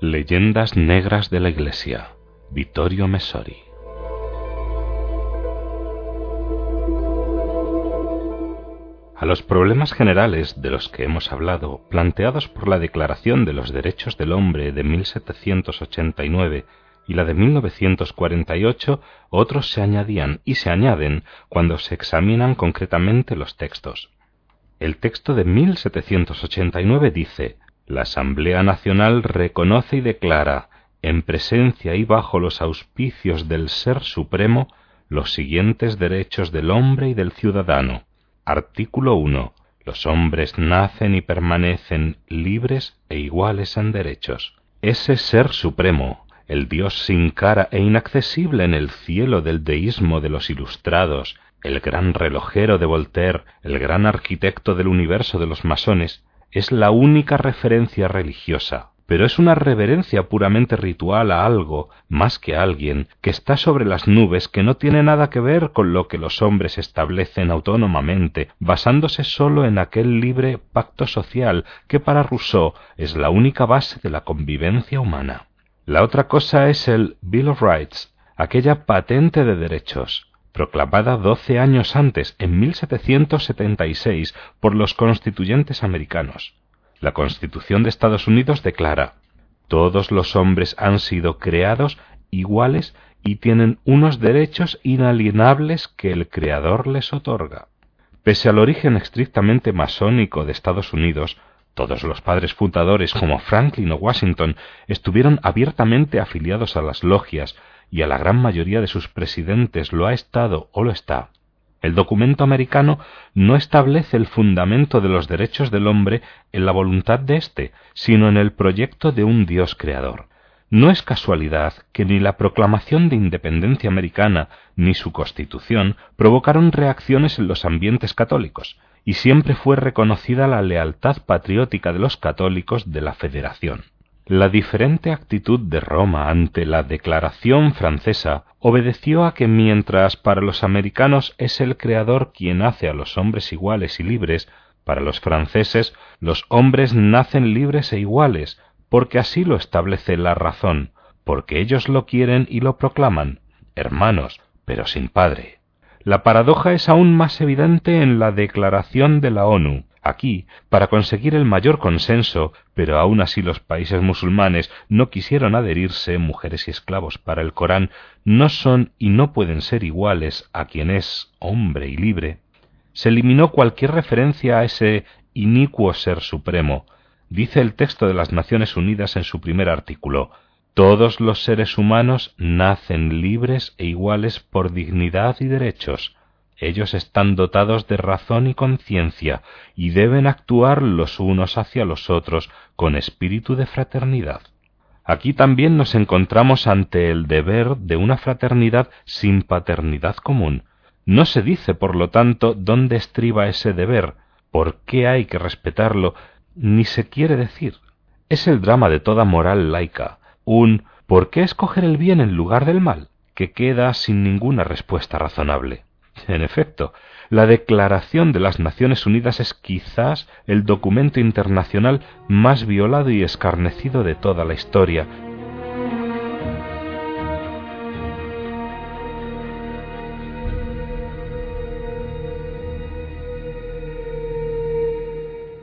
Leyendas Negras de la Iglesia, Vittorio Messori. A los problemas generales de los que hemos hablado, planteados por la Declaración de los Derechos del Hombre de 1789 y la de 1948, otros se añadían y se añaden cuando se examinan concretamente los textos. El texto de 1789 dice la Asamblea Nacional reconoce y declara, en presencia y bajo los auspicios del Ser Supremo, los siguientes derechos del hombre y del ciudadano. Artículo 1. Los hombres nacen y permanecen libres e iguales en derechos. Ese Ser Supremo, el Dios sin cara e inaccesible en el cielo del deísmo de los ilustrados, el gran relojero de Voltaire, el gran arquitecto del universo de los masones, es la única referencia religiosa, pero es una reverencia puramente ritual a algo, más que a alguien, que está sobre las nubes, que no tiene nada que ver con lo que los hombres establecen autónomamente, basándose sólo en aquel libre pacto social que para Rousseau es la única base de la convivencia humana. La otra cosa es el Bill of Rights, aquella patente de derechos, proclamada doce años antes, en 1776, por los constituyentes americanos. La Constitución de Estados Unidos declara todos los hombres han sido creados iguales y tienen unos derechos inalienables que el Creador les otorga. Pese al origen estrictamente masónico de Estados Unidos, todos los padres fundadores como Franklin o Washington estuvieron abiertamente afiliados a las logias y a la gran mayoría de sus presidentes lo ha estado o lo está, el documento americano no establece el fundamento de los derechos del hombre en la voluntad de éste, sino en el proyecto de un Dios creador. No es casualidad que ni la proclamación de independencia americana ni su constitución provocaron reacciones en los ambientes católicos, y siempre fue reconocida la lealtad patriótica de los católicos de la Federación. La diferente actitud de Roma ante la Declaración francesa obedeció a que mientras para los americanos es el Creador quien hace a los hombres iguales y libres, para los franceses los hombres nacen libres e iguales, porque así lo establece la razón, porque ellos lo quieren y lo proclaman, hermanos, pero sin padre. La paradoja es aún más evidente en la Declaración de la ONU, Aquí, para conseguir el mayor consenso, pero aún así los países musulmanes no quisieron adherirse, mujeres y esclavos para el Corán no son y no pueden ser iguales a quien es hombre y libre, se eliminó cualquier referencia a ese inicuo ser supremo. Dice el texto de las Naciones Unidas en su primer artículo, todos los seres humanos nacen libres e iguales por dignidad y derechos, ellos están dotados de razón y conciencia y deben actuar los unos hacia los otros con espíritu de fraternidad. Aquí también nos encontramos ante el deber de una fraternidad sin paternidad común. No se dice, por lo tanto, dónde estriba ese deber, por qué hay que respetarlo, ni se quiere decir. Es el drama de toda moral laica, un ¿por qué escoger el bien en lugar del mal? que queda sin ninguna respuesta razonable. En efecto, la Declaración de las Naciones Unidas es quizás el documento internacional más violado y escarnecido de toda la historia,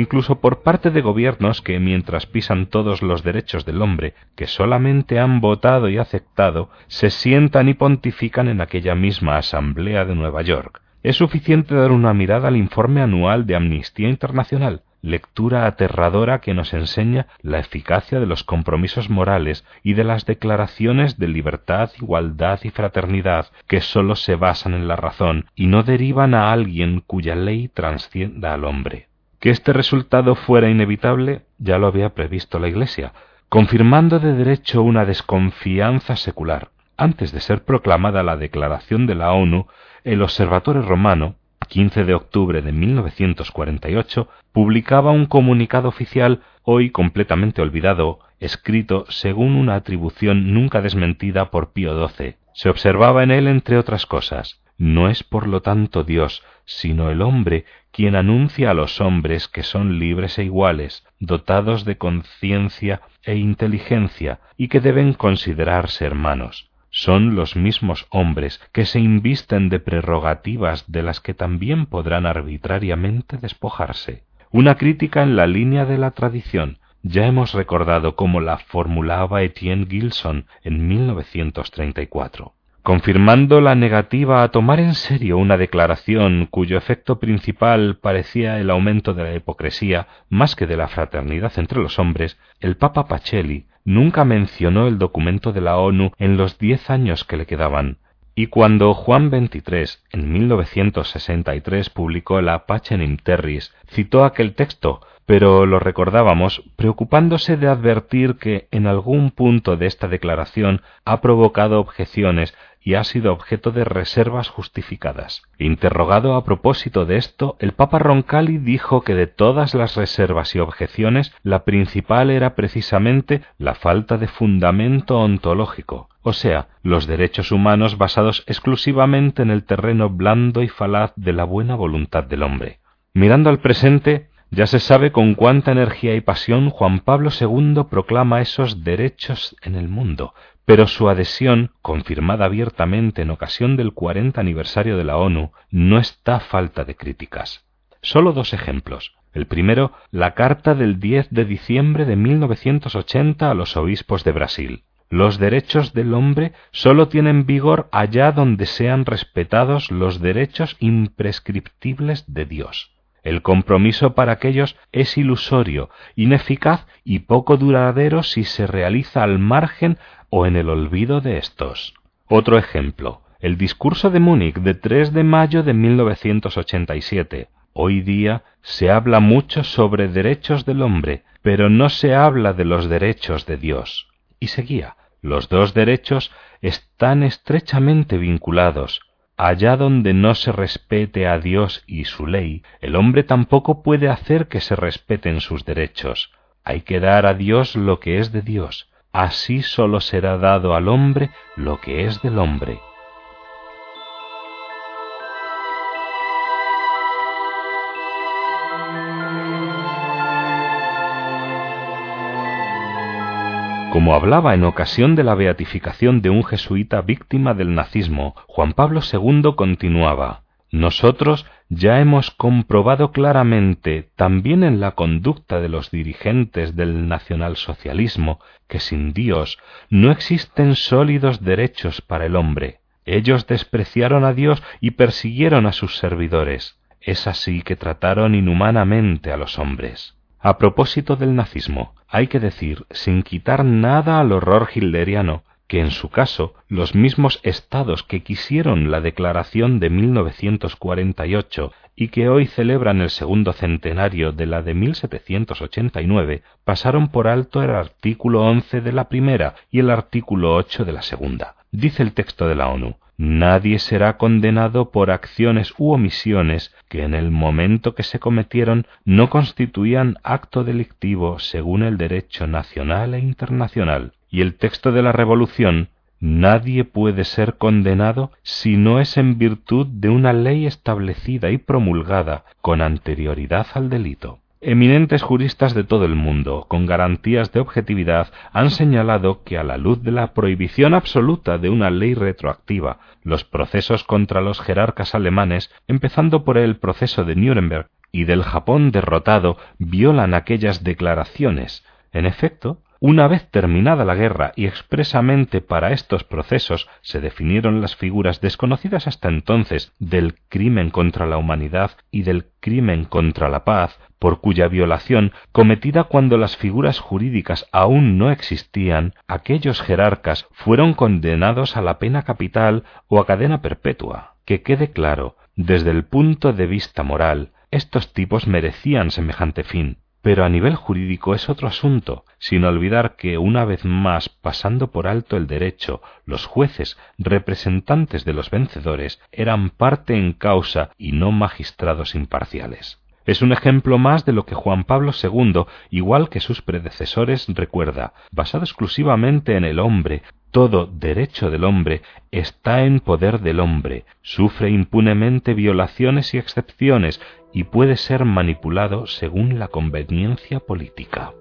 incluso por parte de gobiernos que, mientras pisan todos los derechos del hombre, que solamente han votado y aceptado, se sientan y pontifican en aquella misma Asamblea de Nueva York. Es suficiente dar una mirada al informe anual de Amnistía Internacional, lectura aterradora que nos enseña la eficacia de los compromisos morales y de las declaraciones de libertad, igualdad y fraternidad que sólo se basan en la razón y no derivan a alguien cuya ley transcienda al hombre. Que este resultado fuera inevitable ya lo había previsto la Iglesia, confirmando de derecho una desconfianza secular. Antes de ser proclamada la declaración de la ONU, el Observatorio Romano, 15 de octubre de 1948, publicaba un comunicado oficial, hoy completamente olvidado, escrito según una atribución nunca desmentida por Pío XII. Se observaba en él, entre otras cosas, no es por lo tanto Dios, sino el hombre quien anuncia a los hombres que son libres e iguales, dotados de conciencia e inteligencia, y que deben considerarse hermanos. Son los mismos hombres que se invisten de prerrogativas de las que también podrán arbitrariamente despojarse. Una crítica en la línea de la tradición, ya hemos recordado cómo la formulaba Etienne Gilson en 1934 confirmando la negativa a tomar en serio una declaración cuyo efecto principal parecía el aumento de la hipocresía más que de la fraternidad entre los hombres, el Papa Pacelli nunca mencionó el documento de la ONU en los diez años que le quedaban, y cuando Juan XXIII en 1963 publicó la Pacem Terris, citó aquel texto pero lo recordábamos preocupándose de advertir que en algún punto de esta declaración ha provocado objeciones y ha sido objeto de reservas justificadas. Interrogado a propósito de esto, el Papa Roncalli dijo que de todas las reservas y objeciones, la principal era precisamente la falta de fundamento ontológico, o sea, los derechos humanos basados exclusivamente en el terreno blando y falaz de la buena voluntad del hombre. Mirando al presente, ya se sabe con cuánta energía y pasión Juan Pablo II proclama esos derechos en el mundo, pero su adhesión, confirmada abiertamente en ocasión del 40 aniversario de la ONU, no está falta de críticas. Solo dos ejemplos. El primero, la carta del 10 de diciembre de 1980 a los obispos de Brasil. Los derechos del hombre sólo tienen vigor allá donde sean respetados los derechos imprescriptibles de Dios. El compromiso para aquellos es ilusorio, ineficaz y poco duradero si se realiza al margen o en el olvido de estos. Otro ejemplo, el discurso de Múnich de 3 de mayo de 1987. Hoy día se habla mucho sobre derechos del hombre, pero no se habla de los derechos de Dios. Y seguía, los dos derechos están estrechamente vinculados, Allá donde no se respete a Dios y su ley, el hombre tampoco puede hacer que se respeten sus derechos. Hay que dar a Dios lo que es de Dios. Así sólo será dado al hombre lo que es del hombre. Como hablaba en ocasión de la beatificación de un jesuita víctima del nazismo, Juan Pablo II continuaba Nosotros ya hemos comprobado claramente, también en la conducta de los dirigentes del nacionalsocialismo, que sin Dios no existen sólidos derechos para el hombre. Ellos despreciaron a Dios y persiguieron a sus servidores. Es así que trataron inhumanamente a los hombres. A propósito del nazismo, hay que decir, sin quitar nada al horror hilderiano, que en su caso los mismos estados que quisieron la declaración de 1948 y que hoy celebran el segundo centenario de la de 1789 pasaron por alto el artículo 11 de la primera y el artículo 8 de la segunda. Dice el texto de la ONU Nadie será condenado por acciones u omisiones que en el momento que se cometieron no constituían acto delictivo según el derecho nacional e internacional. Y el texto de la Revolución Nadie puede ser condenado si no es en virtud de una ley establecida y promulgada con anterioridad al delito. Eminentes juristas de todo el mundo, con garantías de objetividad, han señalado que a la luz de la prohibición absoluta de una ley retroactiva, los procesos contra los jerarcas alemanes, empezando por el proceso de Nuremberg y del Japón derrotado, violan aquellas declaraciones. En efecto, una vez terminada la guerra y expresamente para estos procesos se definieron las figuras desconocidas hasta entonces del crimen contra la humanidad y del crimen contra la paz, por cuya violación, cometida cuando las figuras jurídicas aún no existían, aquellos jerarcas fueron condenados a la pena capital o a cadena perpetua. Que quede claro, desde el punto de vista moral, estos tipos merecían semejante fin, pero a nivel jurídico es otro asunto, sin olvidar que una vez más, pasando por alto el derecho, los jueces, representantes de los vencedores, eran parte en causa y no magistrados imparciales. Es un ejemplo más de lo que Juan Pablo II, igual que sus predecesores, recuerda, basado exclusivamente en el hombre, todo derecho del hombre está en poder del hombre, sufre impunemente violaciones y excepciones y puede ser manipulado según la conveniencia política.